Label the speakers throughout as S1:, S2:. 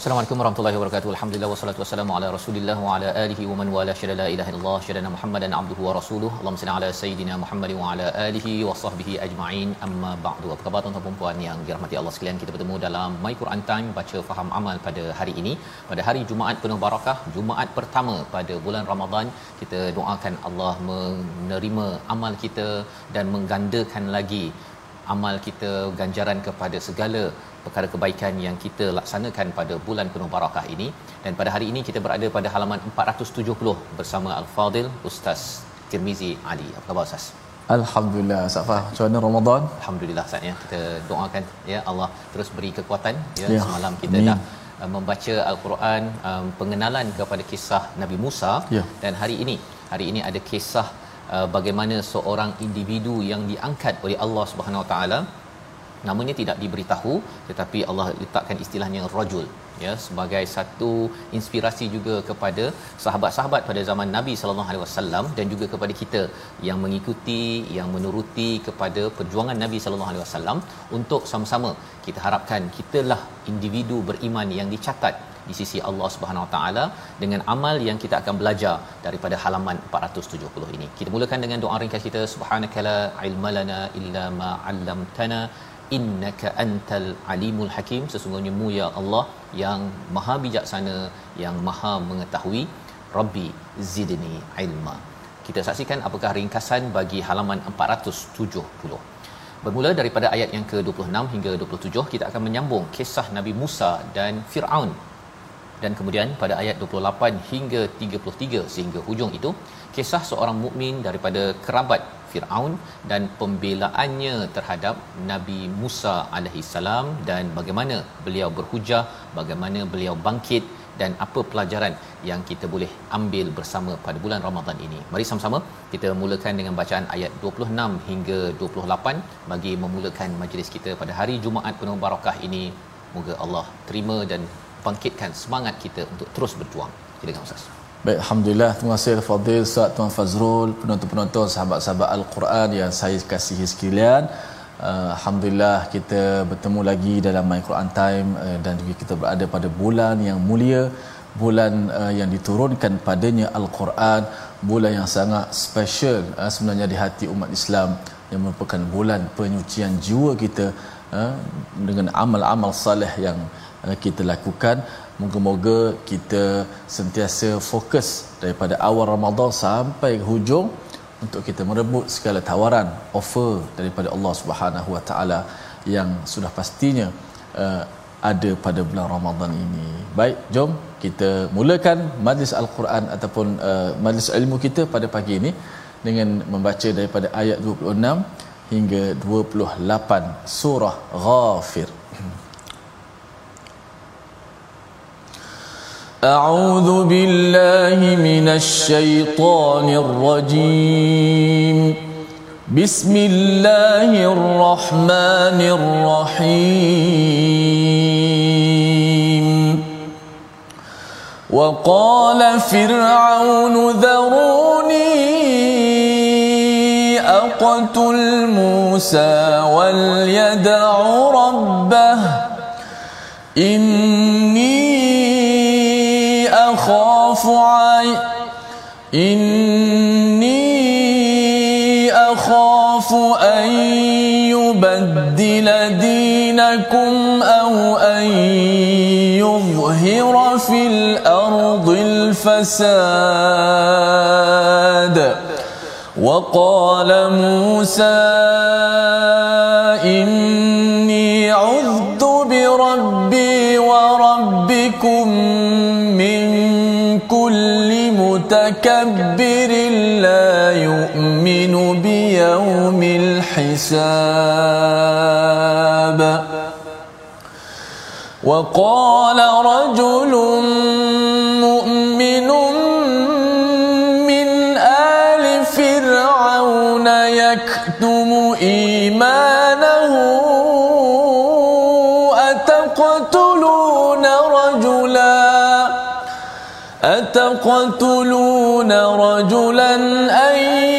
S1: Assalamualaikum warahmatullahi wabarakatuh. Alhamdulillah wassalatu wassalamu ala Rasulillah wa ala alihi wa man wala syada la ilaha illallah syadana Muhammadan abduhu wa rasuluh. Allahumma salli ala sayidina Muhammad wa ala alihi wa sahbihi ajma'in. Amma ba'du. Apa khabar tuan-tuan dan puan yang dirahmati Allah sekalian? Kita bertemu dalam My Quran Time baca faham amal pada hari ini. Pada hari Jumaat penuh barakah, Jumaat pertama pada bulan Ramadan, kita doakan Allah menerima amal kita dan menggandakan lagi amal kita ganjaran kepada segala perkara kebaikan yang kita laksanakan pada bulan penuh barakah ini dan pada hari ini kita berada pada halaman 470 bersama Al-Fadil Ustaz Tirmizi Ali. Apa khabar Ustaz?
S2: Alhamdulillah Safah Macam mana Ramadan
S1: Alhamdulillah Ustaz ya. Kita doakan ya Allah terus beri kekuatan ya.
S2: Ya.
S1: Semalam kita
S2: Amin.
S1: dah uh, membaca Al-Quran um, pengenalan kepada kisah Nabi Musa
S2: Ya.
S1: dan hari ini hari ini ada kisah uh, bagaimana seorang individu yang diangkat oleh Allah Subhanahu Wa Taala namanya tidak diberitahu tetapi Allah letakkan istilahnya rajul ya sebagai satu inspirasi juga kepada sahabat-sahabat pada zaman Nabi sallallahu alaihi wasallam dan juga kepada kita yang mengikuti yang menuruti kepada perjuangan Nabi sallallahu alaihi wasallam untuk sama-sama kita harapkan kitalah individu beriman yang dicatat di sisi Allah Subhanahu Wa Taala dengan amal yang kita akan belajar daripada halaman 470 ini. Kita mulakan dengan doa ringkas kita subhanakala ilmalana illa ma 'allamtana innaka antal alimul hakim. Sesungguhnya mu ya Allah yang maha bijaksana yang maha mengetahui. Rabbi zidni ilma. Kita saksikan apakah ringkasan bagi halaman 470 bermula daripada ayat yang ke-26 hingga 27 kita akan menyambung kisah Nabi Musa dan Firaun. Dan kemudian pada ayat 28 hingga 33 sehingga hujung itu kisah seorang mukmin daripada kerabat Firaun dan pembelaannya terhadap Nabi Musa alaihi salam dan bagaimana beliau berhujah bagaimana beliau bangkit dan apa pelajaran yang kita boleh ambil bersama pada bulan Ramadan ini. Mari sama-sama kita mulakan dengan bacaan ayat 26 hingga 28 bagi memulakan majlis kita pada hari Jumaat penuh barakah ini. Moga Allah terima dan bangkitkan semangat kita untuk terus berjuang. Silakan Ustaz.
S2: Baik, Alhamdulillah. Terima kasih Al-Fadhil, Ustaz Tuan Fazrul, penonton-penonton, sahabat-sahabat Al-Quran yang saya kasihi sekalian. Uh, Alhamdulillah kita bertemu lagi dalam My Quran Time uh, dan juga kita berada pada bulan yang mulia, bulan uh, yang diturunkan padanya Al-Quran, bulan yang sangat special uh, sebenarnya di hati umat Islam yang merupakan bulan penyucian jiwa kita uh, dengan amal-amal saleh yang uh, kita lakukan Moga-moga kita sentiasa fokus daripada awal Ramadan sampai hujung untuk kita merebut segala tawaran, offer daripada Allah Subhanahu Wa Taala yang sudah pastinya uh, ada pada bulan Ramadan ini. Baik, jom kita mulakan majlis Al-Quran ataupun uh, majlis ilmu kita pada pagi ini dengan membaca daripada ayat 26 hingga 28 surah Ghafir. أعوذ بالله من الشيطان الرجيم. بسم الله الرحمن الرحيم. وقال فرعون ذروني فليقتل موسى وليدع ربه أخاف إني أخاف أن يبدل دينكم أو أن يظهر في الأرض الفساد. وقال موسى إني عذت بربي وربكم متكبر لا يؤمن بيوم الحساب. وقال رجل مؤمن من آل فرعون يكتم إيمانه أتقتلون رجلا أن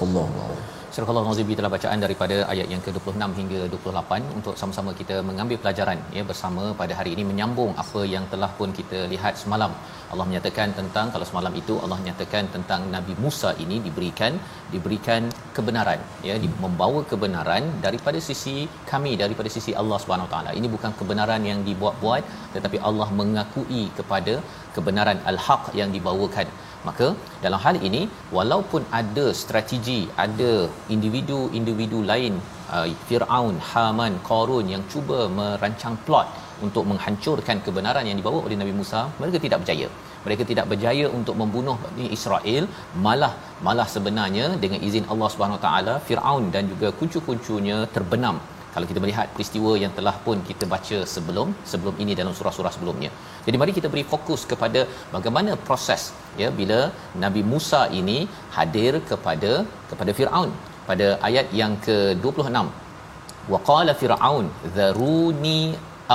S2: Subhanakallah.
S1: Surah al telah bacaan daripada ayat yang ke-26 hingga 28 untuk sama-sama kita mengambil pelajaran ya bersama pada hari ini menyambung apa yang telah pun kita lihat semalam. Allah menyatakan tentang kalau semalam itu Allah menyatakan tentang Nabi Musa ini diberikan diberikan kebenaran ya hmm. membawa kebenaran daripada sisi kami daripada sisi Allah Subhanahu taala. Ini bukan kebenaran yang dibuat-buat tetapi Allah mengakui kepada kebenaran al-haq yang dibawakan maka dalam hal ini walaupun ada strategi ada individu-individu lain uh, Firaun, Haman, Qarun yang cuba merancang plot untuk menghancurkan kebenaran yang dibawa oleh Nabi Musa mereka tidak berjaya. Mereka tidak berjaya untuk membunuh Bani Israel. Malah malah sebenarnya dengan izin Allah Subhanahu Taala Firaun dan juga kuncu-kuncunya terbenam kalau kita melihat peristiwa yang telah pun kita baca sebelum sebelum ini dalam surah-surah sebelumnya. Jadi mari kita beri fokus kepada bagaimana proses ya bila Nabi Musa ini hadir kepada kepada Firaun pada ayat yang ke-26. Wa qala Firaun dharuni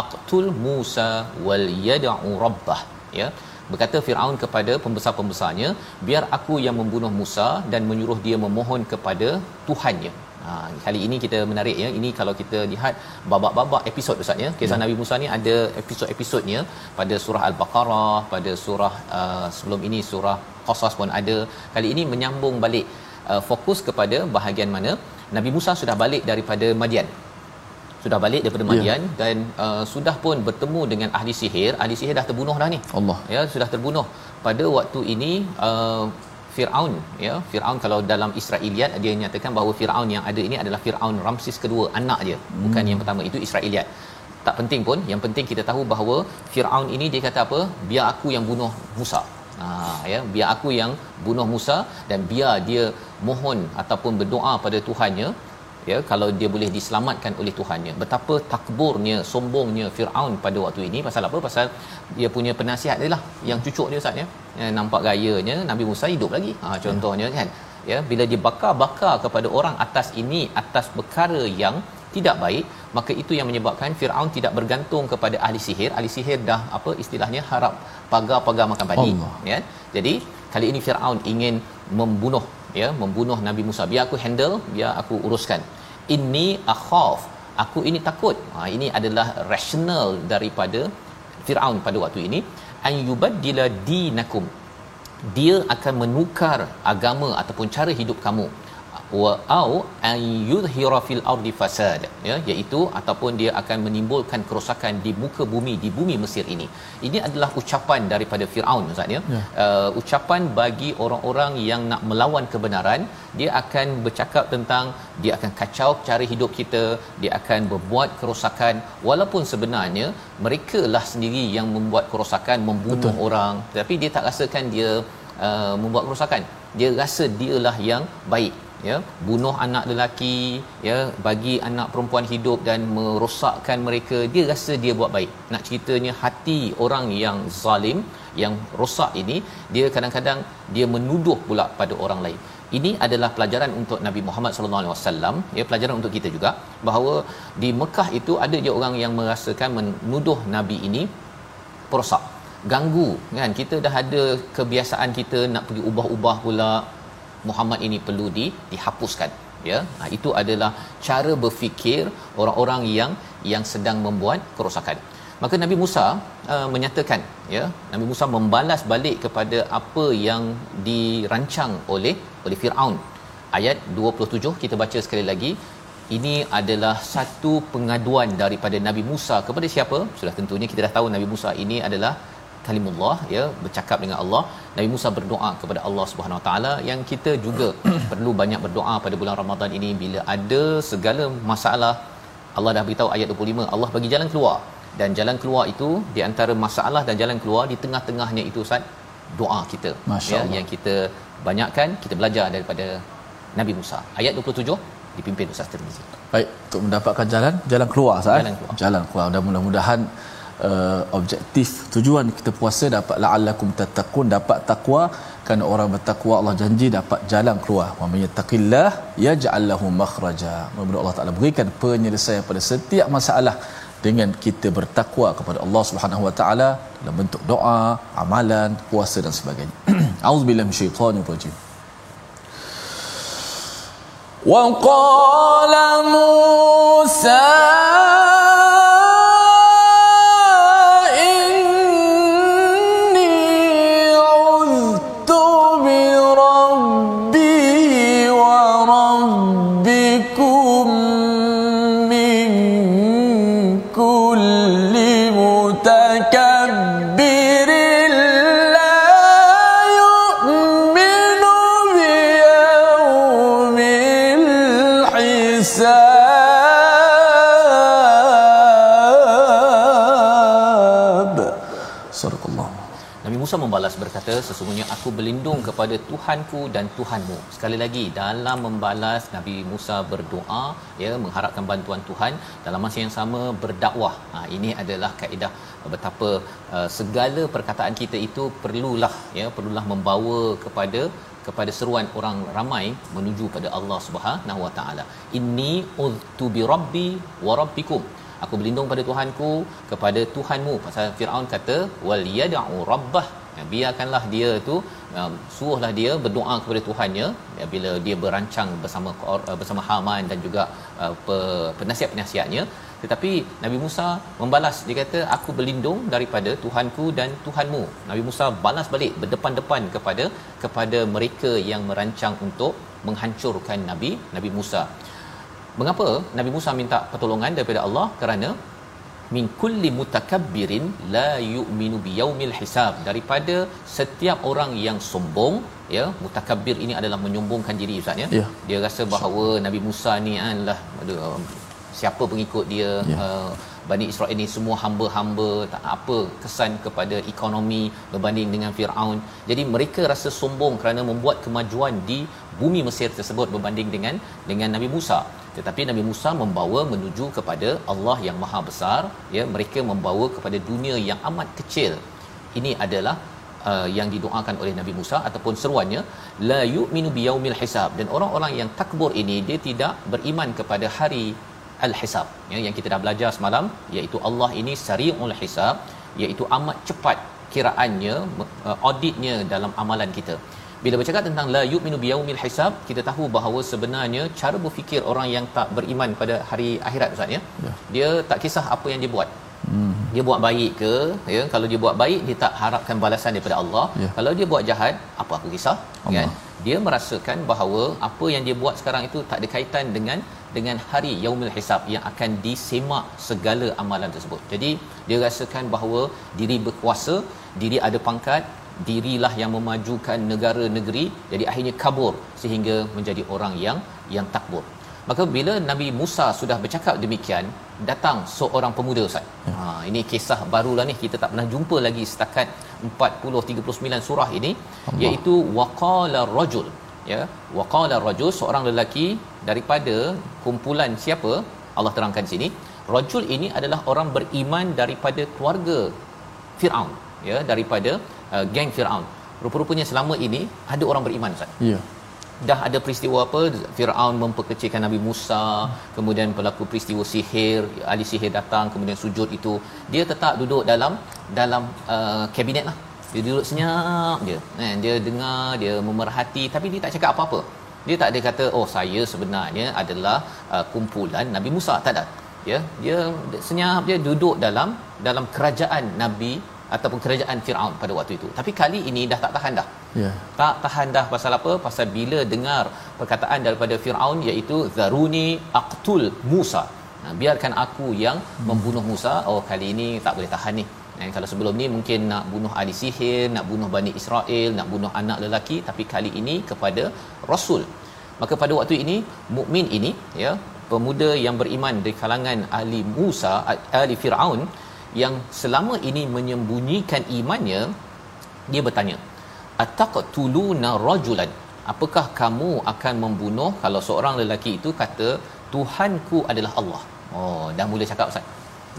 S1: aqtul Musa wal yad'u rabbah ya berkata Firaun kepada pembesar-pembesarnya biar aku yang membunuh Musa dan menyuruh dia memohon kepada Tuhannya Ha, kali ini kita menarik ya. Ini kalau kita lihat babak-babak episod Ustaz ya. Kisah ya. Nabi Musa ni ada episod-episodnya pada surah Al-Baqarah, pada surah uh, sebelum ini surah Qasas pun ada. Kali ini menyambung balik uh, fokus kepada bahagian mana Nabi Musa sudah balik daripada Madian. Sudah balik daripada ya. Madian ya. dan uh, sudah pun bertemu dengan ahli sihir. Ahli sihir dah terbunuh dah ni.
S2: Allah.
S1: Ya, sudah terbunuh. Pada waktu ini uh, Firaun ya. Firaun kalau dalam Israiliyat dia nyatakan bahawa Firaun yang ada ini adalah Firaun Ramses kedua anak dia. Bukan hmm. yang pertama itu Israiliyat tak penting pun. Yang penting kita tahu bahawa Firaun ini dia kata apa? Biar aku yang bunuh Musa. Ha ya. Biar aku yang bunuh Musa dan biar dia mohon ataupun berdoa pada Tuhannya ya kalau dia boleh diselamatkan oleh Tuhannya. Betapa takburnya sombongnya Firaun pada waktu ini. Pasal apa? Pasal dia punya penasihat dia lah yang cucuk dia ustaz ya, ya nampak gayanya Nabi Musa hidup lagi. Ha contohnya kan ya. Bila dia bakar-bakar kepada orang atas ini atas perkara yang tidak baik maka itu yang menyebabkan Firaun tidak bergantung kepada ahli sihir. Ahli sihir dah apa istilahnya harap pagar-pagar makan padi ya. Jadi kali ini Firaun ingin membunuh ya membunuh Nabi Musa. Biar aku handle biar aku uruskan. Inni akhaf. Aku ini takut. Ha, ini adalah rasional daripada Firaun pada waktu ini. An yubaddila dinakum. Dia akan menukar agama ataupun cara hidup kamu wa au an yudhira fil ardi fasad. Ya iaitu ataupun dia akan menimbulkan kerosakan di muka bumi di bumi Mesir ini. Ini adalah ucapan daripada Firaun ustaz ya. Yeah. uh, ucapan bagi orang-orang yang nak melawan kebenaran dia akan bercakap tentang dia akan kacau cara hidup kita dia akan berbuat kerosakan. Walaupun sebenarnya mereka lah sendiri yang membuat kerosakan membunuh Betul. orang. Tapi dia tak rasakan dia uh, membuat kerosakan. Dia rasa dialah yang baik ya bunuh anak lelaki ya bagi anak perempuan hidup dan merosakkan mereka dia rasa dia buat baik. Nak ceritanya hati orang yang zalim yang rosak ini dia kadang-kadang dia menuduh pula pada orang lain. Ini adalah pelajaran untuk Nabi Muhammad sallallahu alaihi wasallam ya pelajaran untuk kita juga bahawa di Mekah itu ada je orang yang merasakan menuduh nabi ini perosak ganggu. Kan kita dah ada kebiasaan kita nak pergi ubah-ubah pula Muhammad ini perlu di dihapuskan ya. Nah, itu adalah cara berfikir orang-orang yang yang sedang membuat kerosakan. Maka Nabi Musa uh, menyatakan ya Nabi Musa membalas balik kepada apa yang dirancang oleh oleh Firaun. Ayat 27 kita baca sekali lagi. Ini adalah satu pengaduan daripada Nabi Musa kepada siapa? Sudah tentunya kita dah tahu Nabi Musa ini adalah kalimullah ya bercakap dengan Allah Nabi Musa berdoa kepada Allah Subhanahu Wa taala yang kita juga perlu banyak berdoa pada bulan Ramadan ini bila ada segala masalah Allah dah beritahu ayat 25 Allah bagi jalan keluar dan jalan keluar itu di antara masalah dan jalan keluar di tengah-tengahnya itu Ustaz doa kita
S2: ya
S1: yang kita banyakkan kita belajar daripada Nabi Musa ayat 27 dipimpin Ustaz Tirmizi.
S2: Baik, untuk mendapatkan jalan jalan keluar Ustaz. Jalan keluar. Jalan keluar. Dan mudah-mudahan uh, objektif tujuan kita puasa dapat la'allakum tattaqun dapat takwa kan orang bertakwa Allah janji dapat jalan keluar wa may yattaqillah yaj'al lahu makhraja mudah Allah Taala berikan penyelesaian pada setiap masalah dengan kita bertakwa kepada Allah Subhanahu wa taala dalam bentuk doa, amalan, puasa dan sebagainya. Auzubillahi minasyaitonir rajim. Wa qala
S1: berkata sesungguhnya aku berlindung kepada Tuhanku dan Tuhanmu. Sekali lagi dalam membalas Nabi Musa berdoa ya mengharapkan bantuan Tuhan dalam masa yang sama berdakwah. Ha ini adalah kaedah betapa uh, segala perkataan kita itu perlulah ya perlulah membawa kepada kepada seruan orang ramai menuju pada Allah Subhanahu Wa Taala. Inni udtu bi rabbi wa rabbikum aku berlindung pada Tuhanku kepada Tuhanmu pasal Firaun kata wal yad'u rabbah biarkanlah dia tu um, suruhlah dia berdoa kepada Tuhannya. Ya, bila dia berancang bersama uh, bersama Haman dan juga uh, penasihat-penasihatnya. Tetapi Nabi Musa membalas. Dia kata aku berlindung daripada Tuhanku dan Tuhanmu. Nabi Musa balas balik berdepan-depan kepada kepada mereka yang merancang untuk menghancurkan Nabi Nabi Musa. Mengapa Nabi Musa minta pertolongan daripada Allah? Kerana min kulli mutakabbirin la yu'minu biyaumil hisab daripada setiap orang yang sombong ya mutakabbir ini adalah menyombongkan diri ustaz ya yeah. dia rasa bahawa Nabi Musa ni adalah ada siapa pengikut dia yeah. uh, Bani Israel ini semua hamba-hamba tak apa kesan kepada ekonomi berbanding dengan Firaun. Jadi mereka rasa sombong kerana membuat kemajuan di bumi Mesir tersebut berbanding dengan dengan Nabi Musa tetapi Nabi Musa membawa menuju kepada Allah yang maha besar. Ya mereka membawa kepada dunia yang amat kecil. Ini adalah uh, yang didoakan oleh Nabi Musa ataupun seruannya la yu'minu biyaumil hisab. Dan orang-orang yang takbur ini dia tidak beriman kepada hari al-hisab. Ya yang kita dah belajar semalam iaitu Allah ini sari'ul hisab iaitu amat cepat kiraannya uh, auditnya dalam amalan kita bila bercakap tentang la yu'minu biyaumil hisab kita tahu bahawa sebenarnya cara berfikir orang yang tak beriman pada hari akhirat ustaz ya, ya. dia tak kisah apa yang dia buat hmm. dia buat baik ke ya kalau dia buat baik dia tak harapkan balasan daripada Allah ya. kalau dia buat jahat apa aku kisah Allah. kan dia merasakan bahawa apa yang dia buat sekarang itu tak ada kaitan dengan dengan hari yaumul hisab yang akan disemak segala amalan tersebut. Jadi dia rasakan bahawa diri berkuasa, diri ada pangkat, dirilah yang memajukan negara negeri jadi akhirnya kabur sehingga menjadi orang yang yang takbur. Maka bila Nabi Musa sudah bercakap demikian datang seorang pemuda ustaz. Ya. ha ini kisah barulah ni kita tak pernah jumpa lagi setakat 40 39 surah ini Allah. iaitu waqala rajul ya. Waqala rajul seorang lelaki daripada kumpulan siapa? Allah terangkan sini. Rajul ini adalah orang beriman daripada keluarga Firaun ya daripada uh, geng Firaun. Rupa-rupanya selama ini ada orang beriman Ustaz.
S2: Ya.
S1: Dah ada peristiwa apa Firaun memperkecilkan Nabi Musa, hmm. kemudian berlaku peristiwa sihir, ahli sihir datang kemudian sujud itu, dia tetap duduk dalam dalam uh, kabinet lah. Dia duduk senyap dia. Kan dia dengar, dia memerhati tapi dia tak cakap apa-apa. Dia tak ada kata oh saya sebenarnya adalah uh, kumpulan Nabi Musa tak ada. Ya, dia senyap dia duduk dalam dalam kerajaan Nabi ataupun kerajaan Firaun pada waktu itu. Tapi kali ini dah tak tahan dah. Ya. Yeah. Tak tahan dah pasal apa? Pasal bila dengar perkataan daripada Firaun iaitu zaruni aqtul Musa. Nah, biarkan aku yang hmm. membunuh Musa. Oh kali ini tak boleh tahan ni. Dan kalau sebelum ni mungkin nak bunuh ahli sihir, nak bunuh Bani Israel, nak bunuh anak lelaki, tapi kali ini kepada Rasul. Maka pada waktu ini mukmin ini ya, pemuda yang beriman di kalangan ahli Musa, ahli Firaun yang selama ini menyembunyikan imannya dia bertanya ataqtuluna rajulan? Apakah kamu akan membunuh kalau seorang lelaki itu kata tuhanku adalah Allah oh dah mula cakap ustaz.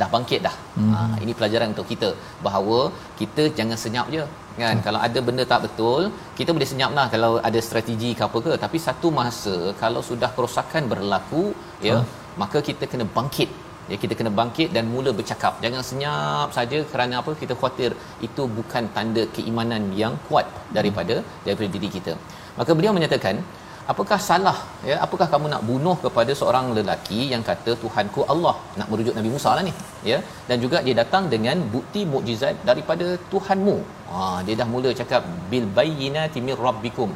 S1: Dah bangkit dah. Hmm. ha, ini pelajaran untuk kita bahawa kita jangan senyap je kan? Hmm. kalau ada benda tak betul kita boleh senyap lah kalau ada strategi ke apa ke. Tapi satu masa kalau sudah kerosakan berlaku ya hmm. maka kita kena bangkit ya kita kena bangkit dan mula bercakap. Jangan senyap saja kerana apa? Kita khuatir itu bukan tanda keimanan yang kuat daripada daripada diri kita. Maka beliau menyatakan apakah salah ya? Apakah kamu nak bunuh kepada seorang lelaki yang kata tuhanku Allah nak merujuk Nabi Musa lah ni? Ya? Dan juga dia datang dengan bukti mukjizat daripada Tuhanmu. Ha dia dah mula cakap bil bayyinati mir rabbikum.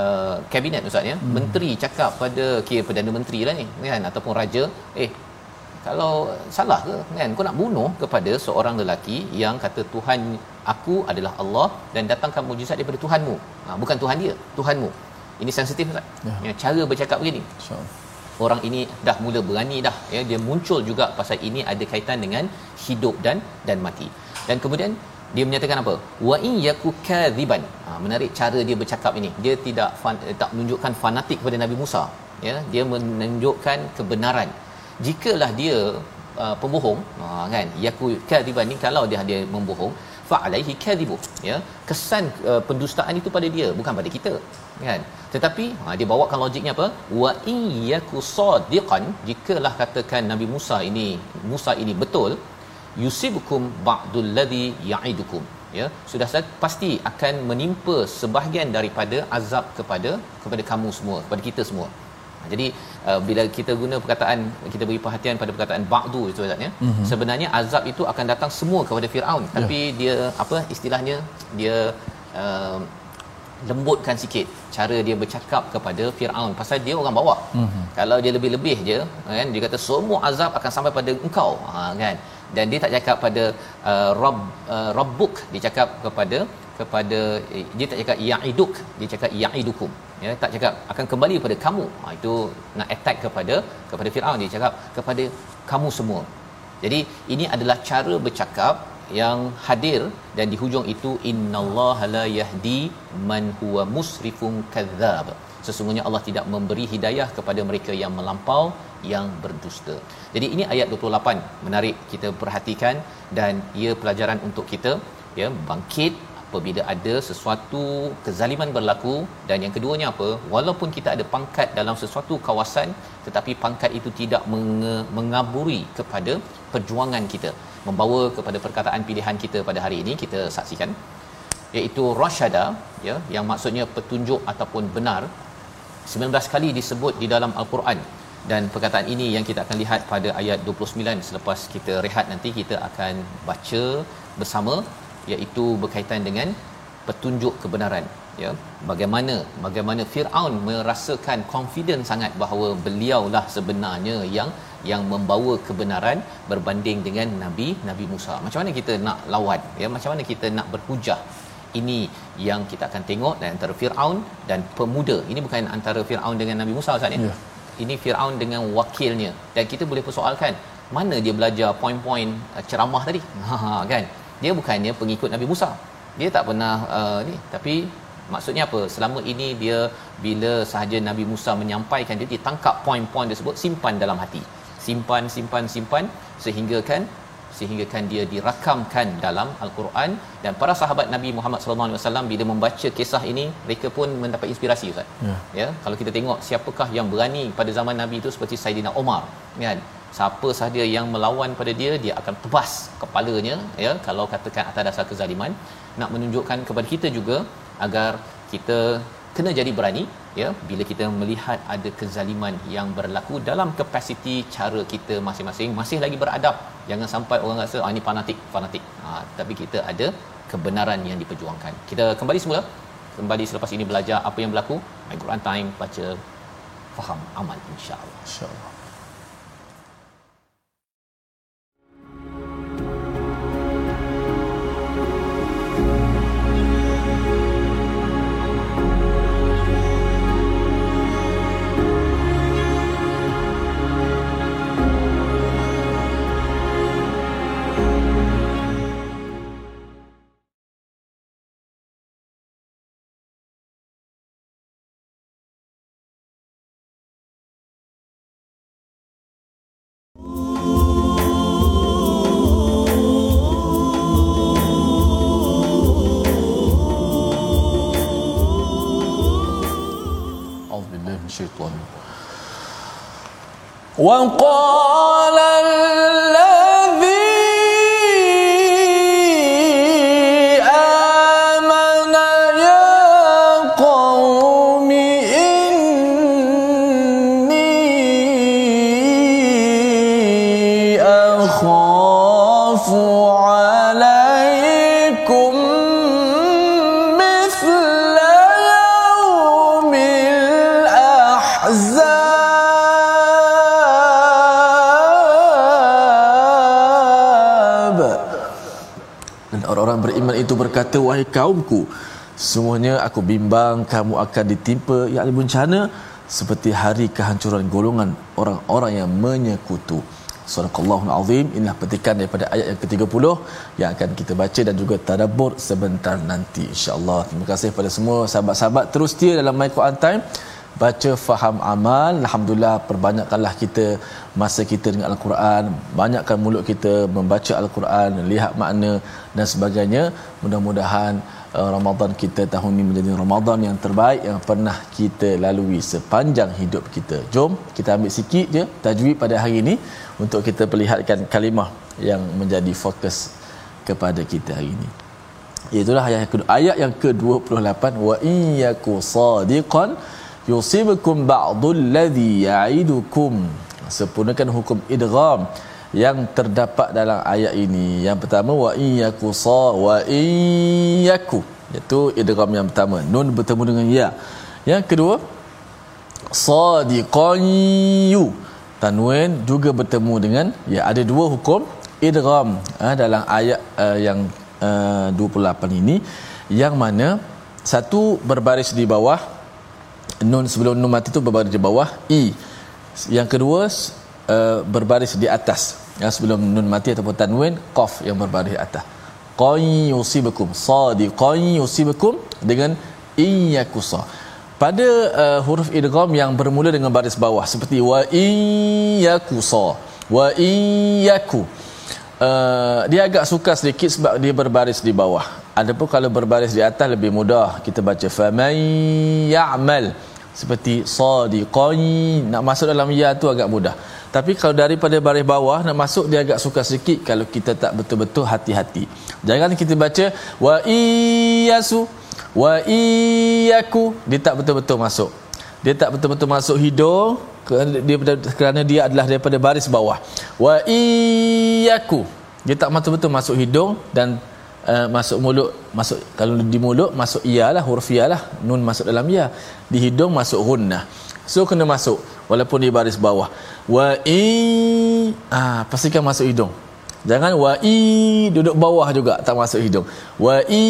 S1: Uh, kabinet ustaz ya? Hmm. menteri cakap pada kira perdana menteri lah ni kan? Ataupun raja eh kalau salah ke kan? Kau nak bunuh kepada seorang lelaki yang kata Tuhan aku adalah Allah dan datangkan mujizat daripada Tuhanmu. Ha, bukan Tuhan dia Tuhanmu. Ini sensitif tak ya. ya cara bercakap begini. Sure. orang ini dah mula berani dah ya. Dia muncul juga pasal ini ada kaitan dengan hidup dan dan mati. Dan kemudian dia menyatakan apa? Wa in yaku kadhiban. Ha, menarik cara dia bercakap ini. Dia tidak fan, tak menunjukkan fanatik kepada Nabi Musa ya. Dia menunjukkan kebenaran jikalah dia uh, pembohong uh, kan yaku kadiban ni kalau dia dia membohong fa alaihi kadhibu ya. Kesan uh, pendustaan itu pada dia bukan pada kita kan. Tetapi ha, dia bawakan logiknya apa? Wa iyyaku sadiqan jikalah katakan nabi Musa ini Musa ini betul yusibukum ba'dul ladhi ya'idukum ya. Sudah pasti akan menimpa sebahagian daripada azab kepada kepada kamu semua kepada kita semua jadi uh, bila kita guna perkataan kita beri perhatian pada perkataan ba'du itu Ustaz ya. Mm-hmm. Sebenarnya azab itu akan datang semua kepada Firaun yeah. tapi dia apa istilahnya dia uh, lembutkan sikit cara dia bercakap kepada Firaun pasal dia orang bawah. Mm-hmm. Kalau dia lebih-lebih je kan dia kata semua azab akan sampai pada engkau ha kan. Dan dia tak cakap pada uh, rabb uh, rabbuk dia cakap kepada kepada dia tak cakap ya'iduk dia cakap ya'idukum ya tak cakap akan kembali kepada kamu. Ha, itu nak attack kepada kepada Firaun. Dia cakap kepada kamu semua. Jadi ini adalah cara bercakap yang hadir dan di hujung itu innallaha la yahdi man huwa musrifun kadzdzab. Sesungguhnya Allah tidak memberi hidayah kepada mereka yang melampau yang berdusta. Jadi ini ayat 28 menarik kita perhatikan dan ia pelajaran untuk kita ya bangkit apabila ada sesuatu kezaliman berlaku dan yang keduanya apa? Walaupun kita ada pangkat dalam sesuatu kawasan tetapi pangkat itu tidak menge- mengaburi kepada perjuangan kita membawa kepada perkataan pilihan kita pada hari ini kita saksikan. Iaitu rasyada ya yang maksudnya petunjuk ataupun benar 19 kali disebut di dalam al-Quran. Dan perkataan ini yang kita akan lihat pada ayat 29 selepas kita rehat nanti kita akan baca bersama iaitu berkaitan dengan
S2: petunjuk kebenaran ya bagaimana bagaimana Firaun merasakan confident sangat bahawa beliaulah sebenarnya yang yang membawa kebenaran berbanding dengan nabi Nabi Musa. Macam mana kita nak lawan? Ya, macam mana kita nak berhujah? Ini yang kita akan tengok dan antara Firaun dan pemuda. Ini bukan antara Firaun dengan Nabi Musa Ustaz ya. Yeah. Ini Firaun dengan wakilnya dan kita boleh persoalkan mana dia belajar poin-poin uh, ceramah tadi. Ha kan. Dia bukannya pengikut Nabi Musa. Dia tak pernah uh, ni tapi maksudnya apa selama ini dia bila sahaja Nabi Musa menyampaikan dia ditangkap poin-poin tersebut simpan dalam hati simpan simpan simpan sehingga kan sehingga kan dia dirakamkan dalam al-Quran dan para sahabat Nabi Muhammad sallallahu alaihi wasallam bila membaca kisah ini mereka pun mendapat inspirasi ustaz. Ya. ya, kalau kita tengok siapakah yang berani pada zaman Nabi itu seperti Saidina Umar kan. Siapa sahaja yang melawan pada dia dia akan tebas kepalanya ya. Kalau katakan atas dasar kezaliman nak menunjukkan kepada kita juga agar kita kena jadi berani ya. Bila kita melihat ada kezaliman yang berlaku dalam kapasiti cara kita masing-masing masih lagi beradab. Jangan sampai orang rasa ah ini fanatik fanatik. Ha, tapi kita ada kebenaran yang diperjuangkan. Kita kembali semula. Kembali selepas ini belajar apa yang berlaku. My Quran time baca faham amal insyaallah. Insyaallah وقال berkata wahai kaumku semuanya aku bimbang kamu akan ditimpa yang bencana seperti hari kehancuran golongan orang-orang yang menyekutu. Sadaqallahul Azim. Inilah petikan daripada ayat yang ke-30 yang akan kita baca dan juga tadabbur sebentar nanti insya-Allah. Terima kasih kepada semua sahabat-sahabat. Terus setia dalam My Quran Time baca faham amal. Alhamdulillah perbanyakkanlah kita masa kita dengan al-Quran. Banyakkan mulut kita membaca al-Quran lihat makna dan sebagainya. Mudah-mudahan uh, Ramadan kita tahun ini menjadi Ramadan yang terbaik yang pernah kita lalui sepanjang hidup kita. Jom kita ambil sikit je tajwid pada hari ini untuk kita perlihatkan kalimah yang menjadi fokus kepada kita hari ini. Itulah ayat yang kedua. Ayat yang ke-28 wa iyyaku sadiqan yusibukum ba'dul ladhi ya'idukum. Sempurnakan hukum idgham yang terdapat dalam ayat ini. Yang pertama wa iyyaku sa wa iyyaku iaitu idgham yang pertama. Nun bertemu dengan ya. Yang kedua sadiqan yu. Tanwin juga bertemu dengan ya. Ada dua hukum idgham ha, dalam ayat uh, yang uh, 28 ini. Yang mana satu berbaris di bawah nun sebelum nun mati tu berbaris di bawah i. Yang kedua uh, berbaris di atas. Yang sebelum nun mati ataupun tanwin qaf yang berbaris di atas. Qay yusibukum sadiqan yusibukum dengan iyakusa pada uh, huruf idgham yang bermula dengan baris bawah seperti wa iyakusa wa iyaku uh, dia agak suka sedikit sebab dia berbaris di bawah. Adapun kalau berbaris di atas lebih mudah kita baca faman ya'mal seperti sadiqan nak masuk dalam ya tu agak mudah. Tapi kalau daripada baris bawah nak masuk dia agak suka sedikit kalau kita tak betul-betul hati-hati. Jangan kita baca wa iyasu wa iyaku. Dia tak betul-betul masuk. Dia tak betul-betul masuk hidung dia kerana dia adalah daripada baris bawah. Wa iyaku. Dia tak betul-betul masuk hidung dan uh, masuk mulut masuk kalau di mulut masuk iya lah huruf iya lah. Nun masuk dalam ya. Di hidung masuk gunnah so kena masuk walaupun di baris bawah. Wa i ah pastikan masuk hidung. Jangan wa i duduk bawah juga tak masuk hidung. Wa i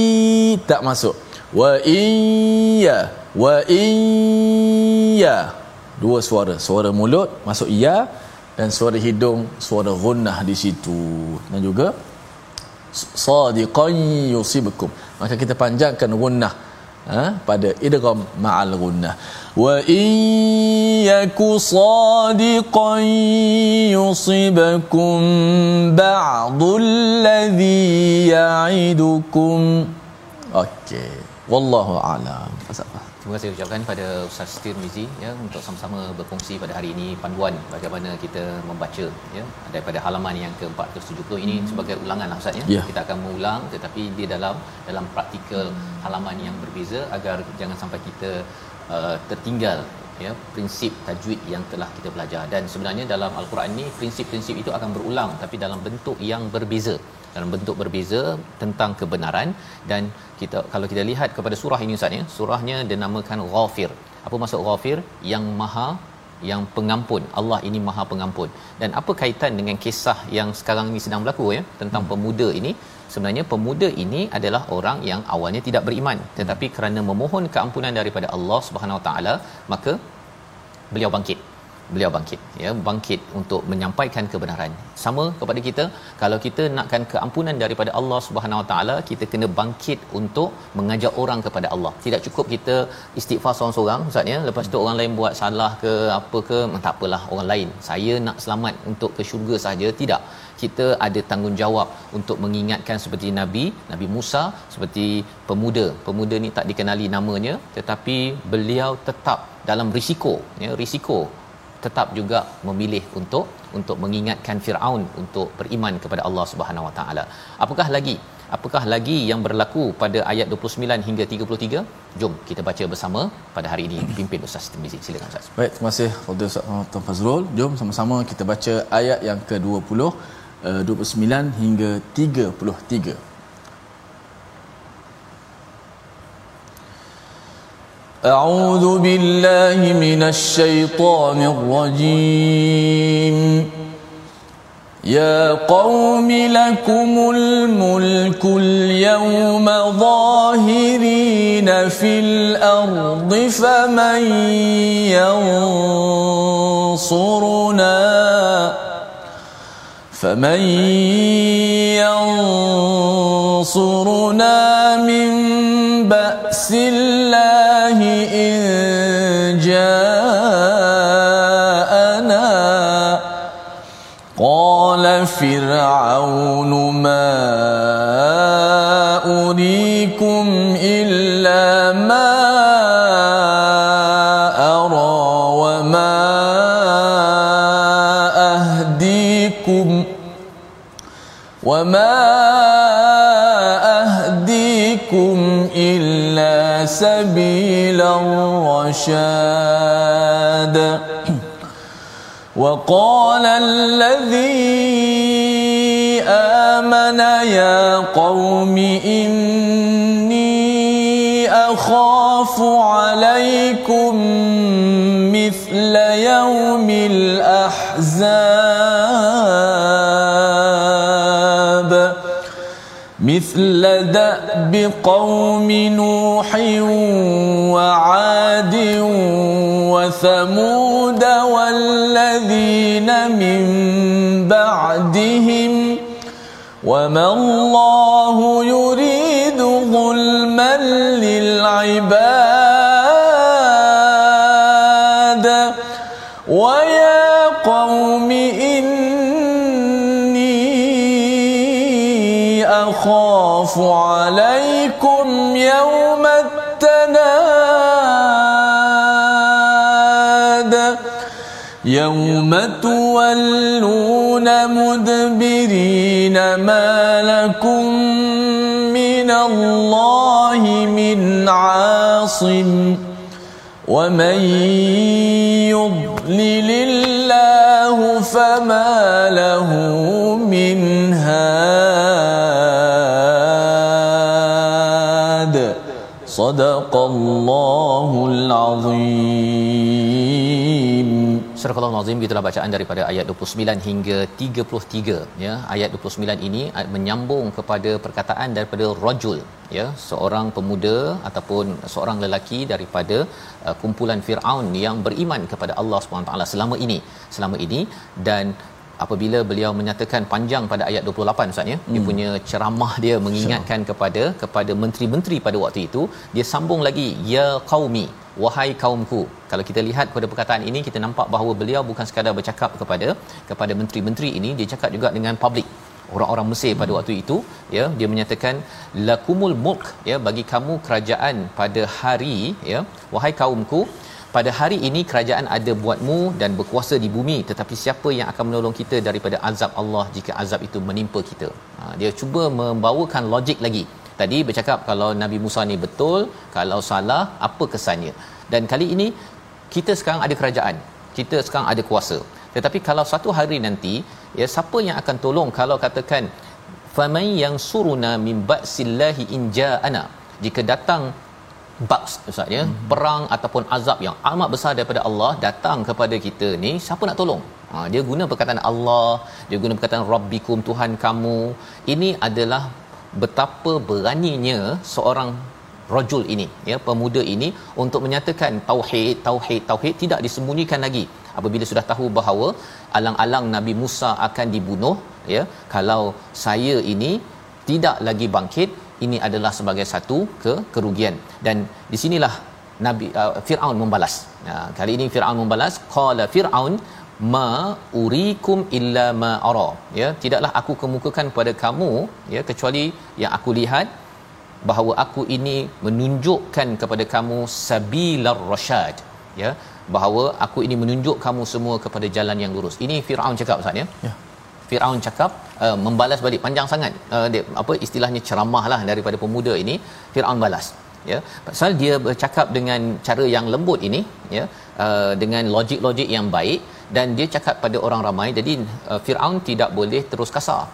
S2: tak masuk. Wa iya wa iya dua suara. Suara mulut masuk iya dan suara hidung suara gunnah di situ. Dan juga sadiqan yusibukum. Maka kita panjangkan gunnah ha, pada idgham ma'al gunnah. Wa iyyaku sadiqan yusibukum ba'dul ladzi ya'idukum okey wallahu a'lam
S1: Terima kasih ucapkan pada Ustaz Tirmizi ya untuk sama-sama berkongsi pada hari ini panduan bagaimana kita membaca ya daripada halaman yang ke-470 ini hmm. sebagai ulangan lah Ustaz ya. Yeah. Kita akan mengulang tetapi di dalam dalam praktikal halaman yang berbeza agar jangan sampai kita uh, tertinggal ya prinsip tajwid yang telah kita belajar dan sebenarnya dalam al-Quran ini prinsip-prinsip itu akan berulang tapi dalam bentuk yang berbeza dalam bentuk berbeza tentang kebenaran. Dan kita kalau kita lihat kepada surah ini Ustaz ya surahnya dinamakan Ghafir. Apa maksud Ghafir? Yang maha yang pengampun. Allah ini maha pengampun. Dan apa kaitan dengan kisah yang sekarang ini sedang berlaku ya tentang hmm. pemuda ini? Sebenarnya pemuda ini adalah orang yang awalnya tidak beriman. Tetapi kerana memohon keampunan daripada Allah Subhanahu Wa Taala maka beliau bangkit beliau bangkit ya bangkit untuk menyampaikan kebenaran. Sama kepada kita kalau kita nakkan keampunan daripada Allah Subhanahu Wa Taala kita kena bangkit untuk mengajak orang kepada Allah. Tidak cukup kita istighfar seorang-seorang ustaz ya lepas tu orang lain buat salah ke apa ke hmm, tak apalah orang lain. Saya nak selamat untuk ke syurga saja tidak. Kita ada tanggungjawab untuk mengingatkan seperti Nabi Nabi Musa seperti pemuda. Pemuda ni tak dikenali namanya tetapi beliau tetap dalam risiko ya risiko tetap juga memilih untuk untuk mengingatkan Firaun untuk beriman kepada Allah Subhanahu Wa Taala. Apakah lagi? Apakah lagi yang berlaku pada ayat 29 hingga 33? Jom kita baca bersama pada hari ini pimpin Ustaz Tirmizi. Silakan Ustaz.
S2: Baik, terima kasih Fadil Tuan Fazrul. Jom sama-sama kita baca ayat yang ke-20 29 eh, hingga 33. أعوذ بالله من الشيطان الرجيم. يا قوم لكم الملك اليوم ظاهرين في الأرض فمن ينصرنا؟ فمن ينصرنا من بأس الله فرعون ما أريكم إلا ما أرى وما أهديكم وما أهديكم إلا سبيل الرشاد. وقال الذي آمن يا قوم إني أخاف عليكم مثل يوم الأحزاب. مثل دأب قوم نوح وعاد وثمود وما الله يريد ظلما للعباد لكم من الله من عاصم ومن يضلل الله فما له من هاد. صدق الله العظيم.
S1: Surah Al-Azim itulah bacaan daripada ayat 29 hingga 33 ya. Ayat 29 ini menyambung kepada perkataan daripada rajul ya. Seorang pemuda ataupun seorang lelaki daripada uh, kumpulan Firaun yang beriman kepada Allah Subhanahu taala selama ini. Selama ini dan apabila beliau menyatakan panjang pada ayat 28 ustaz ya hmm. dia punya ceramah dia mengingatkan sure. kepada kepada menteri-menteri pada waktu itu dia sambung lagi ya qaumi wahai kaumku kalau kita lihat pada perkataan ini kita nampak bahawa beliau bukan sekadar bercakap kepada kepada menteri-menteri ini dia cakap juga dengan publik orang-orang Mesir pada hmm. waktu itu ya dia menyatakan lakumul mulk ya bagi kamu kerajaan pada hari ya wahai kaumku pada hari ini kerajaan ada buatmu dan berkuasa di bumi. Tetapi siapa yang akan menolong kita daripada azab Allah jika azab itu menimpa kita? Ha, dia cuba membawakan logik lagi. Tadi bercakap kalau Nabi Musa ni betul kalau salah apa kesannya? Dan kali ini kita sekarang ada kerajaan. Kita sekarang ada kuasa. Tetapi kalau satu hari nanti ya siapa yang akan tolong? Kalau katakan faman yang suruna min ba'sillahi inja'ana jika datang baks ustaz ya. Hmm. perang ataupun azab yang amat besar daripada Allah datang kepada kita ni siapa nak tolong? Ha, dia guna perkataan Allah dia guna perkataan rabbikum tuhan kamu. Ini adalah betapa beraninya seorang rajul ini ya pemuda ini untuk menyatakan tauhid tauhid tauhid tidak disembunyikan lagi. Apabila sudah tahu bahawa alang-alang Nabi Musa akan dibunuh ya kalau saya ini tidak lagi bangkit ini adalah sebagai satu ke kerugian dan di sinilah Nabi uh, Firaun membalas. Uh, kali ini Firaun membalas qala Firaun ma urikum illa ma ara. Ya, tidaklah aku kemukakan kepada kamu ya kecuali yang aku lihat bahawa aku ini menunjukkan kepada kamu sabilar rasyad. Ya, bahawa aku ini menunjuk kamu semua kepada jalan yang lurus. Ini Firaun cakap Ustaz ya. Ya. Firaun cakap uh, membalas balik. Panjang sangat uh, dia, apa istilahnya ceramah lah daripada pemuda ini Firaun balas ya. Pasal dia bercakap dengan cara yang lembut ini ya uh, dengan logik-logik yang baik dan dia cakap pada orang ramai. Jadi uh, Firaun tidak boleh terus kasar.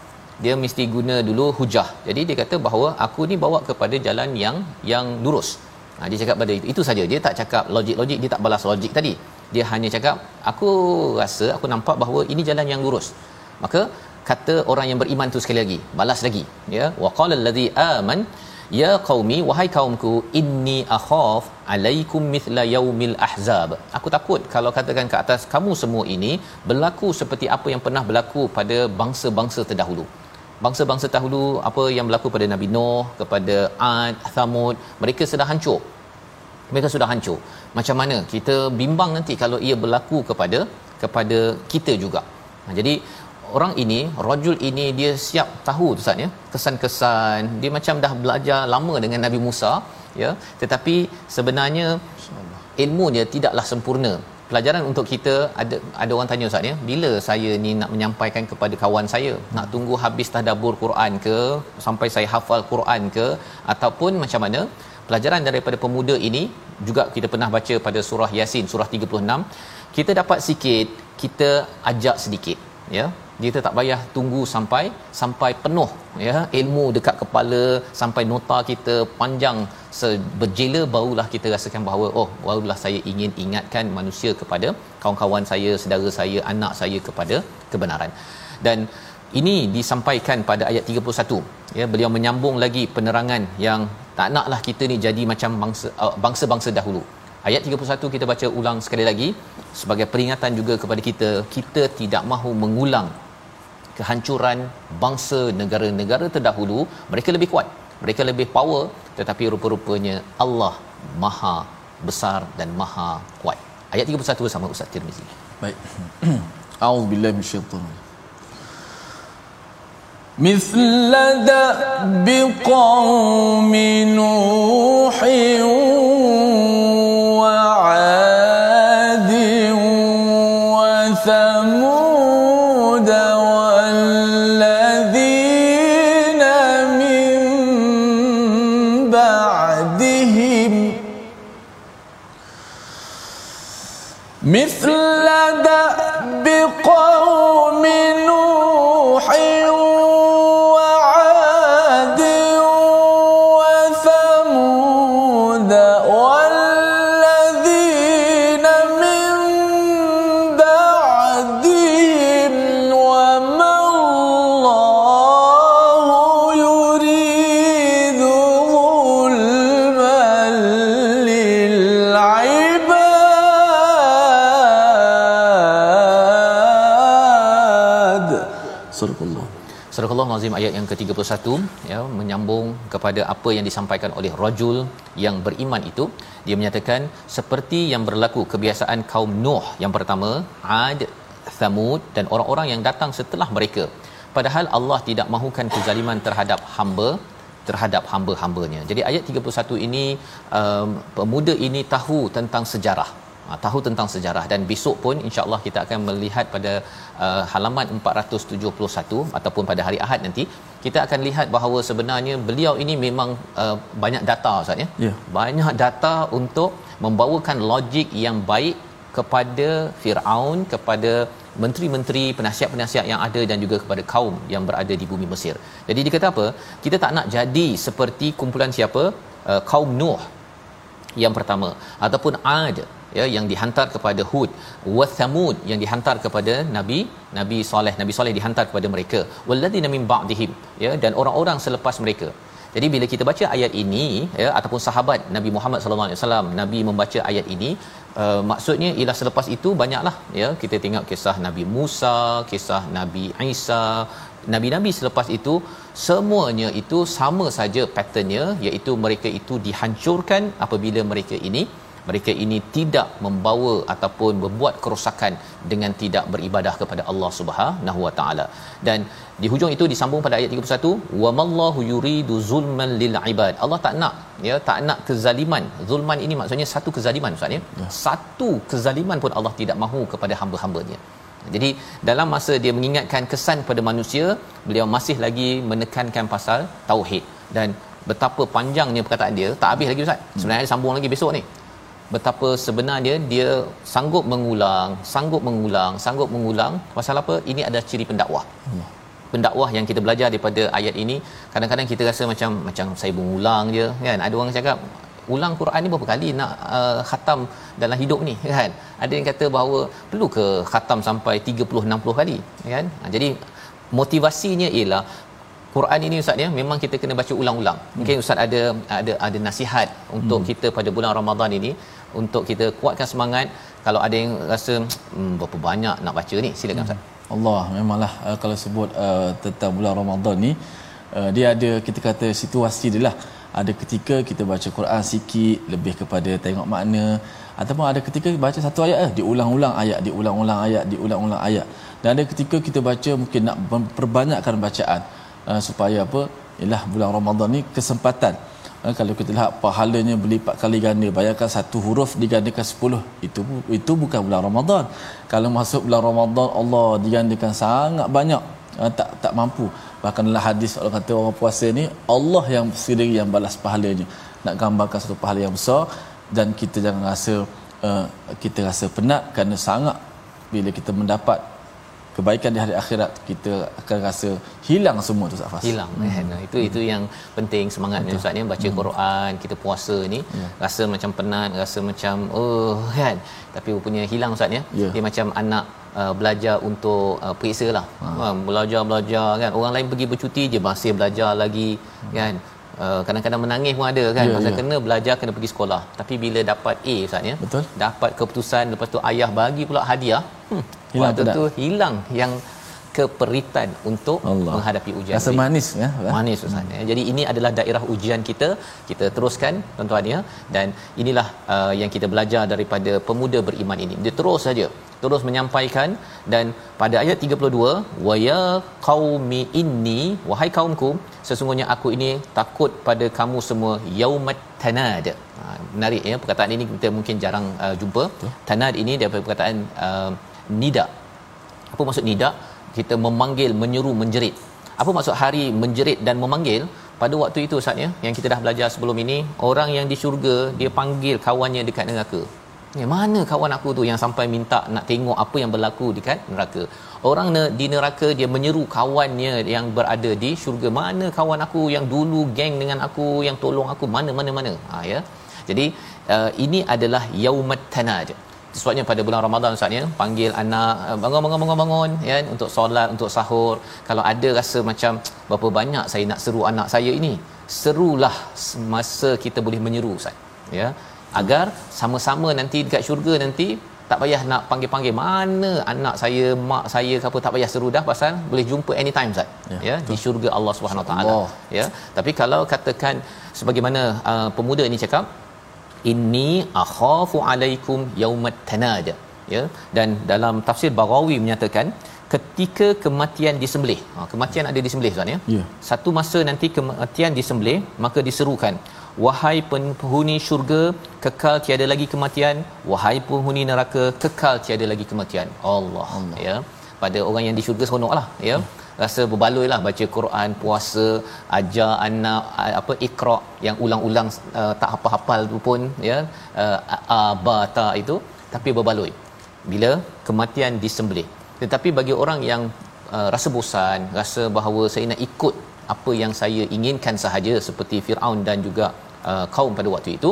S1: Dia mesti guna dulu hujah. Jadi dia kata bahawa aku ni bawa kepada jalan yang yang lurus. Ha, dia cakap pada itu. Itu saja. Dia tak cakap logik-logik dia tak balas logik tadi. Dia hanya cakap aku rasa aku nampak bahawa ini jalan yang lurus. Maka kata orang yang beriman tu sekali lagi balas lagi ya. Waqala allazi aman ya qaumi wahai kaumku inni akhaf alaikum mithla yaumil ahzab. Aku takut kalau katakan ke atas kamu semua ini berlaku seperti apa yang pernah berlaku pada bangsa-bangsa terdahulu. Bangsa-bangsa terdahulu apa yang berlaku pada Nabi Nuh kepada Ad Thamud mereka sudah hancur. Mereka sudah hancur. Macam mana? Kita bimbang nanti kalau ia berlaku kepada kepada kita juga. Jadi orang ini rajul ini dia siap tahu Ustaz ya kesan-kesan. Dia macam dah belajar lama dengan Nabi Musa ya. Tetapi sebenarnya ilmu dia tidaklah sempurna. Pelajaran untuk kita ada ada orang tanya Ustaz ya bila saya ni nak menyampaikan kepada kawan saya? Nak tunggu habis tadabbur Quran ke? Sampai saya hafal Quran ke? Ataupun macam mana? Pelajaran daripada pemuda ini juga kita pernah baca pada surah Yasin surah 36 kita dapat sikit kita ajak sedikit ya kita tak payah tunggu sampai sampai penuh ya. Ilmu dekat kepala sampai nota kita panjang. Berjela barulah kita rasakan bahawa oh barulah saya ingin ingatkan manusia kepada kawan-kawan saya saudara saya anak saya kepada kebenaran. Dan ini disampaikan pada ayat 31 ya. Beliau menyambung lagi penerangan yang tak naklah kita ni jadi macam bangsa uh, bangsa-bangsa dahulu. Ayat 31 kita baca ulang sekali lagi sebagai peringatan juga kepada kita kita tidak mahu mengulang kehancuran bangsa negara-negara terdahulu mereka lebih kuat mereka lebih power tetapi rupa-rupanya Allah maha besar dan maha kuat ayat 31 bersama Ustaz Tirmizi
S2: baik auzubillahi minasyaitanir مثل دأب قوم نوح
S1: Al-Azim ayat yang ke-31 ya menyambung kepada apa yang disampaikan oleh rajul yang beriman itu. Dia menyatakan seperti yang berlaku kebiasaan kaum Nuh yang pertama Ad Thamud dan orang-orang yang datang setelah mereka. Padahal Allah tidak mahukan kezaliman terhadap hamba terhadap hamba-hambanya. Jadi ayat 31 ini um, pemuda ini tahu tentang sejarah uh, tahu tentang sejarah dan besok pun insya-Allah kita akan melihat pada uh, halaman 471 ataupun pada hari Ahad nanti kita akan lihat bahawa sebenarnya beliau ini memang uh, banyak data ustaz ya.
S2: Ya.
S1: Banyak data untuk membawakan logik yang baik kepada Firaun kepada menteri-menteri penasihat-penasihat yang ada dan juga kepada kaum yang berada di bumi Mesir. Jadi dia kata apa? Kita tak nak jadi seperti kumpulan siapa? Uh, kaum Nuh yang pertama ataupun Ad ya yang dihantar kepada Hud. Wa Thamud yang dihantar kepada Nabi Nabi Saleh. Nabi Saleh dihantar kepada mereka. Walladzina min ba'dihim ya dan orang-orang selepas mereka. Jadi bila kita baca ayat ini ya ataupun sahabat Nabi Muhammad sallallahu alaihi wasallam Nabi membaca ayat ini uh, maksudnya ialah selepas itu banyaklah ya kita tengok kisah Nabi Musa, kisah Nabi Isa, nabi-nabi selepas itu semuanya itu sama saja patternnya iaitu mereka itu dihancurkan apabila mereka ini mereka ini tidak membawa ataupun membuat kerosakan dengan tidak beribadah kepada Allah Subhanahu Wa Taala. Dan di hujung itu disambung pada ayat 31, "Wa mallahu yuridu zulman lil ibad." Allah tak nak ya, tak nak kezaliman. Zulman ini maksudnya satu kezaliman Ustaz ya. ya. Satu kezaliman pun Allah tidak mahu kepada hamba-hambanya. Jadi dalam masa dia mengingatkan kesan pada manusia, beliau masih lagi menekankan pasal tauhid dan betapa panjangnya perkataan dia tak habis lagi ustaz. Sebenarnya sambung lagi besok ni betapa sebenarnya dia sanggup mengulang, sanggup mengulang, sanggup mengulang. Pasal apa? Ini ada ciri pendakwah. Hmm. Pendakwah yang kita belajar daripada ayat ini, kadang-kadang kita rasa macam macam saya mengulang je kan. Ada orang cakap ulang Quran ni berapa kali nak uh, khatam dalam hidup ni kan. Ada yang kata bahawa perlu ke khatam sampai 30 60 kali kan. Ha, jadi motivasinya ialah Quran ini ustaz ya memang kita kena baca ulang-ulang. Mungkin ustaz ada ada ada nasihat untuk hmm. kita pada bulan Ramadan ini untuk kita kuatkan semangat. Kalau ada yang rasa hmm, berapa banyak nak baca ni silakan ustaz. Hmm.
S2: Allah memanglah uh, kalau sebut uh, tentang bulan Ramadan ni uh, dia ada kita kata situasi dia lah. Ada ketika kita baca Quran sikit lebih kepada tengok makna ataupun ada ketika baca satu ayat eh diulang-ulang ayat diulang-ulang ayat diulang-ulang ayat dan ada ketika kita baca mungkin nak perbanyakkan bacaan uh, supaya apa ialah bulan Ramadan ni kesempatan uh, kalau kita lihat pahalanya berlipat kali ganda bayangkan satu huruf digandakan 10 itu itu bukan bulan Ramadan. Kalau masuk bulan Ramadan Allah digandakan sangat banyak. Uh, tak tak mampu. Bahkan dalam hadis Allah kata orang puasa ni Allah yang sendiri yang balas pahalanya. Nak gambarkan satu pahala yang besar dan kita jangan rasa uh, kita rasa penat kerana sangat bila kita mendapat kebaikan di hari akhirat kita akan rasa hilang semua tu Ustaz
S1: Hilang hmm. kan. Itu hmm. itu yang penting semangatnya Ustaz ni baca hmm. Quran, kita puasa ni ya. rasa macam penat, rasa macam oh kan. Tapi punya hilang Ustaz ya. ya. Dia macam anak uh, belajar untuk uh, periksa lah. Ha. Ha, belajar belajar kan. Orang lain pergi bercuti je masih belajar lagi hmm. kan. Uh, kadang-kadang menangis pun ada kan yeah, masa yeah. kena belajar kena pergi sekolah tapi bila dapat A ustaz ya
S2: betul
S1: dapat keputusan lepas tu ayah bagi pula hadiah hmm, hilang waktu tu hilang yang keperitan untuk Allah. menghadapi ujian
S2: rasa manis ya
S1: manis ustaz hmm. jadi ini adalah daerah ujian kita. Kita teruskan tuan-tuan ya. Dan inilah uh, yang kita belajar daripada pemuda beriman ini. Dia terus saja terus menyampaikan. Dan pada ayat 32 wa ya qaumi inni wahai kaumku sesungguhnya aku ini takut pada kamu semua yaumat tanad. Ha, menarik ya perkataan ini kita mungkin jarang uh, jumpa. Tanad ini daripada perkataan uh, nida apa maksud nida kita memanggil menyeru menjerit apa maksud hari menjerit dan memanggil pada waktu itu saatnya yang kita dah belajar sebelum ini orang yang di syurga dia panggil kawannya dekat neraka Ya, mana kawan aku tu yang sampai minta nak tengok apa yang berlaku dekat neraka. Orang di neraka dia menyeru kawannya yang berada di syurga. Mana kawan aku yang dulu geng dengan aku, yang tolong aku, mana mana mana. Ha ya. Jadi uh, ini adalah yaumat tanaj. Sebabnya pada bulan Ramadan Ustaz ya, panggil anak uh, bangun bangun bangun bangun ya untuk solat, untuk sahur. Kalau ada rasa macam berapa banyak saya nak seru anak saya ini, serulah masa kita boleh menyeru Ustaz. Ya agar sama-sama nanti dekat syurga nanti tak payah nak panggil-panggil mana anak saya mak saya ke apa tak payah seru dah pasal boleh jumpa anytime Ustaz ya, ya di syurga Allah Subhanahu taala ya tapi kalau katakan sebagaimana uh, pemuda ini cakap inni akhafu alaikum yaumat tanad ya. Dan dalam tafsir Baghawi menyatakan ketika kematian disembelih ha, kematian ada disembelih Ustaz ya?
S2: Yeah.
S1: satu masa nanti kematian disembelih maka diserukan. Wahai penghuni syurga kekal tiada lagi kematian. Wahai penghuni neraka kekal tiada lagi kematian. Allah, Allah. ya. Pada orang yang di syurga seronoklah ya. Hmm. Rasa berbaloi lah. Baca Quran puasa ajar anak apa ikra yang ulang-ulang uh, tak hafal-hafal tu pun ya. Uh, abata itu tapi berbaloi. Bila kematian disembelih. Tetapi bagi orang yang uh, rasa bosan rasa bahawa saya nak ikut apa yang saya inginkan sahaja seperti Firaun dan juga uh, kaum pada waktu itu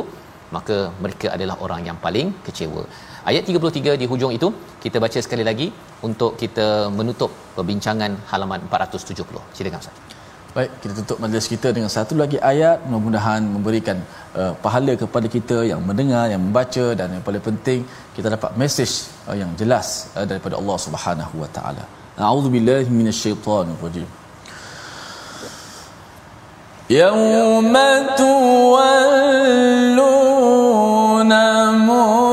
S1: maka mereka adalah orang yang paling kecewa. Ayat 33 di hujung itu kita baca sekali lagi untuk kita menutup perbincangan halaman 470. Silakan Ustaz.
S2: Baik, kita tutup majlis kita dengan satu lagi ayat mudah-mudahan memberikan uh, pahala kepada kita yang mendengar, yang membaca dan yang paling penting kita dapat mesej uh, yang jelas uh, daripada Allah Subhanahu Wa Taala. A'udzubillahi minasyaitonirrajim. يوم تولون مدبرين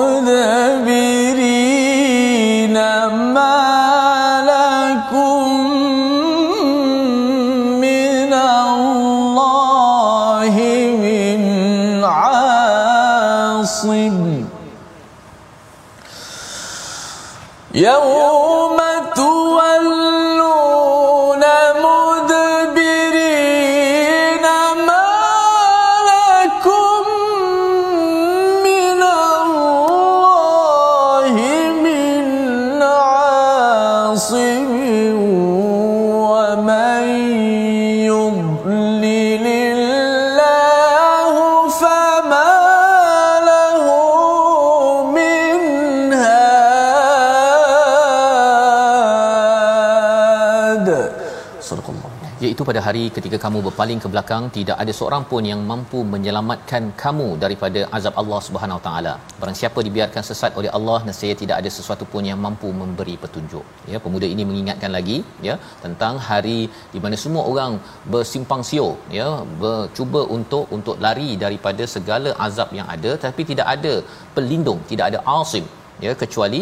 S1: itu pada hari ketika kamu berpaling ke belakang tidak ada seorang pun yang mampu menyelamatkan kamu daripada azab Allah Subhanahu taala. Barang siapa dibiarkan sesat oleh Allah nescaya tidak ada sesuatu pun yang mampu memberi petunjuk. Ya, pemuda ini mengingatkan lagi ya tentang hari di mana semua orang bersimpang siur ya, cuba untuk untuk lari daripada segala azab yang ada tapi tidak ada pelindung, tidak ada asim ya kecuali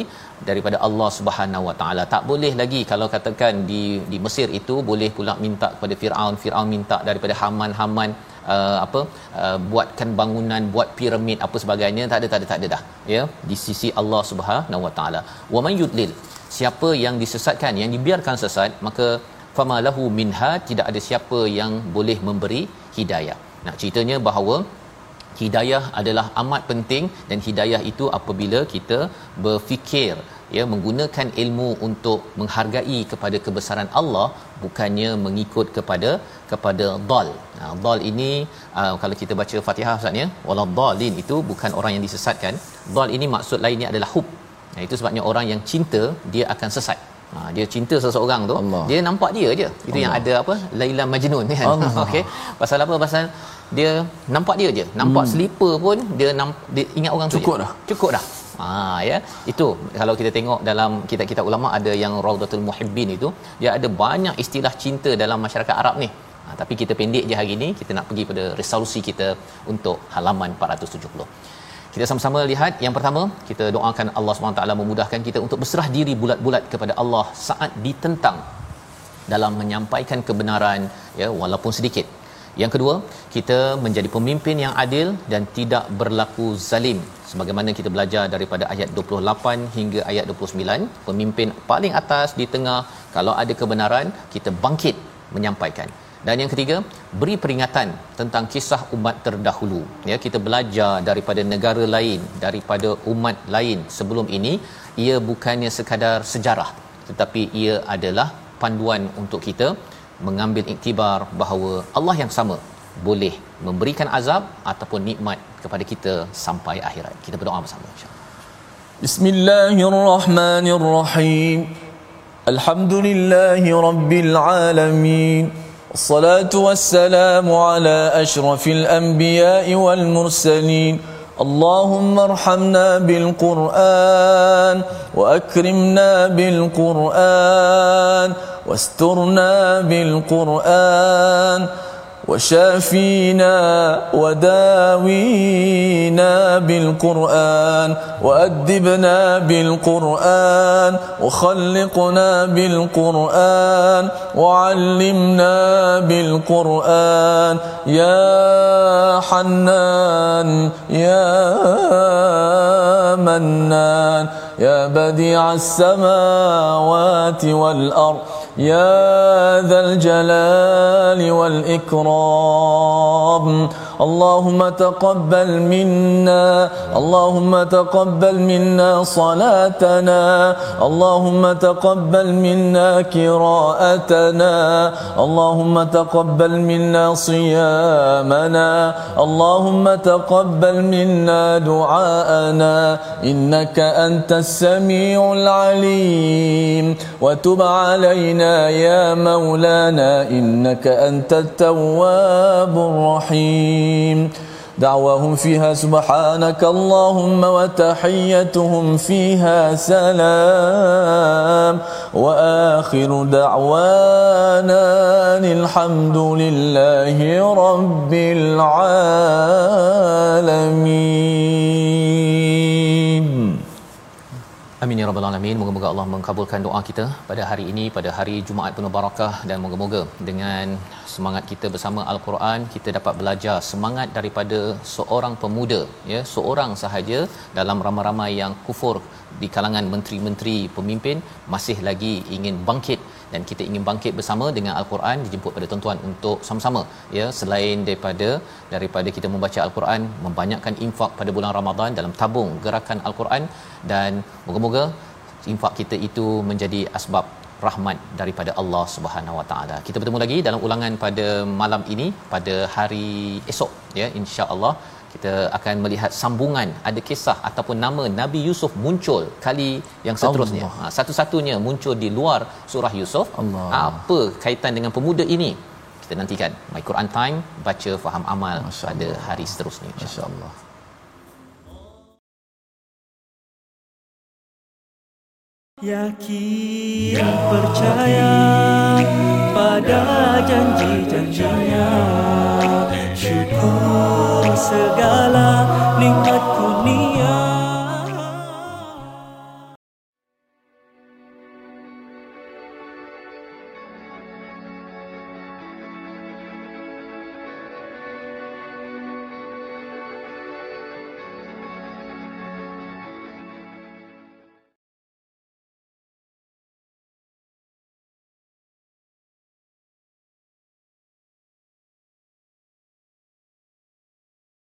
S1: daripada Allah Subhanahu Wa Taala. Tak boleh lagi kalau katakan di di Mesir itu boleh pula minta kepada Firaun. Firaun minta daripada Haman Haman uh, apa uh, buatkan bangunan buat piramid apa sebagainya. Tak ada tak ada tak ada dah. Ya di sisi Allah Subhanahu Wa Taala. Wa man yudlil siapa yang disesatkan yang dibiarkan sesat maka fama lahu minha tidak ada siapa yang boleh memberi hidayah. Nak ceritanya bahawa hidayah adalah amat penting dan hidayah itu apabila kita berfikir ya menggunakan ilmu untuk menghargai kepada kebesaran Allah bukannya mengikut kepada kepada dal. Nah, dal ini uh, kalau kita baca Fatihah Ustaz ya, waladhdallin itu bukan orang yang disesatkan. Dal ini maksud lainnya adalah hub. Nah, itu sebabnya orang yang cinta dia akan sesat. Ha, dia cinta seseorang tu
S2: Allah.
S1: dia nampak dia je itu
S2: Allah.
S1: yang ada apa Laila Majnun kan okey pasal apa pasal dia nampak dia je. Nampak hmm. slipper pun dia namp, dia ingat orang tu
S2: Cukup
S1: je.
S2: dah.
S1: cukup dah. Ha ya. Itu kalau kita tengok dalam kitab-kitab ulama ada yang Raudatul Muhibbin itu dia ada banyak istilah cinta dalam masyarakat Arab ni. Ha, tapi kita pendek je hari ni kita nak pergi pada resolusi kita untuk halaman 470 kita sama-sama lihat. Yang pertama kita doakan Allah SWT memudahkan kita untuk berserah diri bulat-bulat kepada Allah saat ditentang dalam menyampaikan kebenaran ya walaupun sedikit yang kedua kita menjadi pemimpin yang adil dan tidak berlaku zalim. Sebagaimana kita belajar daripada ayat 28 hingga ayat 29 pemimpin paling atas di tengah kalau ada kebenaran kita bangkit menyampaikan. Dan yang ketiga beri peringatan tentang kisah umat terdahulu. Ya kita belajar daripada negara lain daripada umat lain sebelum ini ia bukannya sekadar sejarah tetapi ia adalah panduan untuk kita mengambil iktibar bahawa Allah yang sama boleh memberikan azab ataupun nikmat kepada kita sampai akhirat. Kita berdoa bersama insya-Allah.
S2: Bismillahirrahmanirrahim. Alhamdulillahirabbil alamin. Wassalatu wassalamu ala asyrafil anbiya'i wal mursalin. اللهم ارحمنا بالقرآن وأكرمنا بالقرآن واسترنا بالقرآن وشافينا وداوينا بالقرآن وأدبنا بالقرآن وخلقنا بالقرآن وعلمنا بالقرآن. يا حنان يا منان يا بديع السماوات والأرض. يا ذا الجلال والإكرام. اللهم تقبل منا اللهم تقبل منا صلاتنا اللهم تقبل منا قراءتنا اللهم تقبل منا صيامنا اللهم تقبل منا دعاءنا. إنك أنت السميع العليم. وتب علينا يا مولانا إنك أنت التواب الرحيم. الرحيم. دعواهم فيها سبحانك اللهم وتحيتهم فيها سلام. وآخر دعوانا الحمد لله رب العالمين.
S1: Amin ya rabbal alamin. Moga-moga Allah mengabulkan doa kita pada hari ini pada hari Jumaat penuh barakah dan moga-moga dengan semangat kita bersama al-Quran kita dapat belajar semangat daripada seorang pemuda ya seorang sahaja dalam ramai-ramai yang kufur di kalangan menteri-menteri pemimpin masih lagi ingin bangkit dan kita ingin bangkit bersama dengan al-Quran dijemput pada tuan-tuan untuk sama-sama ya selain daripada daripada kita membaca al-Quran membanyakkan infak pada bulan Ramadan dalam tabung gerakan al-Quran dan moga-moga infak kita itu menjadi asbab rahmat daripada Allah Subhanahu Wa Taala. Kita bertemu lagi dalam ulangan pada malam ini pada hari esok ya insya-Allah kita akan melihat sambungan ada kisah ataupun nama Nabi Yusuf muncul kali yang seterusnya. Ha, satu-satunya muncul di luar surah Yusuf. Allah. Apa kaitan dengan pemuda ini? Kita nantikan My Quran Time baca faham amal pada hari seterusnya
S2: insya-Allah.
S3: Yakin percaya pada janji-janjinya Syukur segala nikmatku.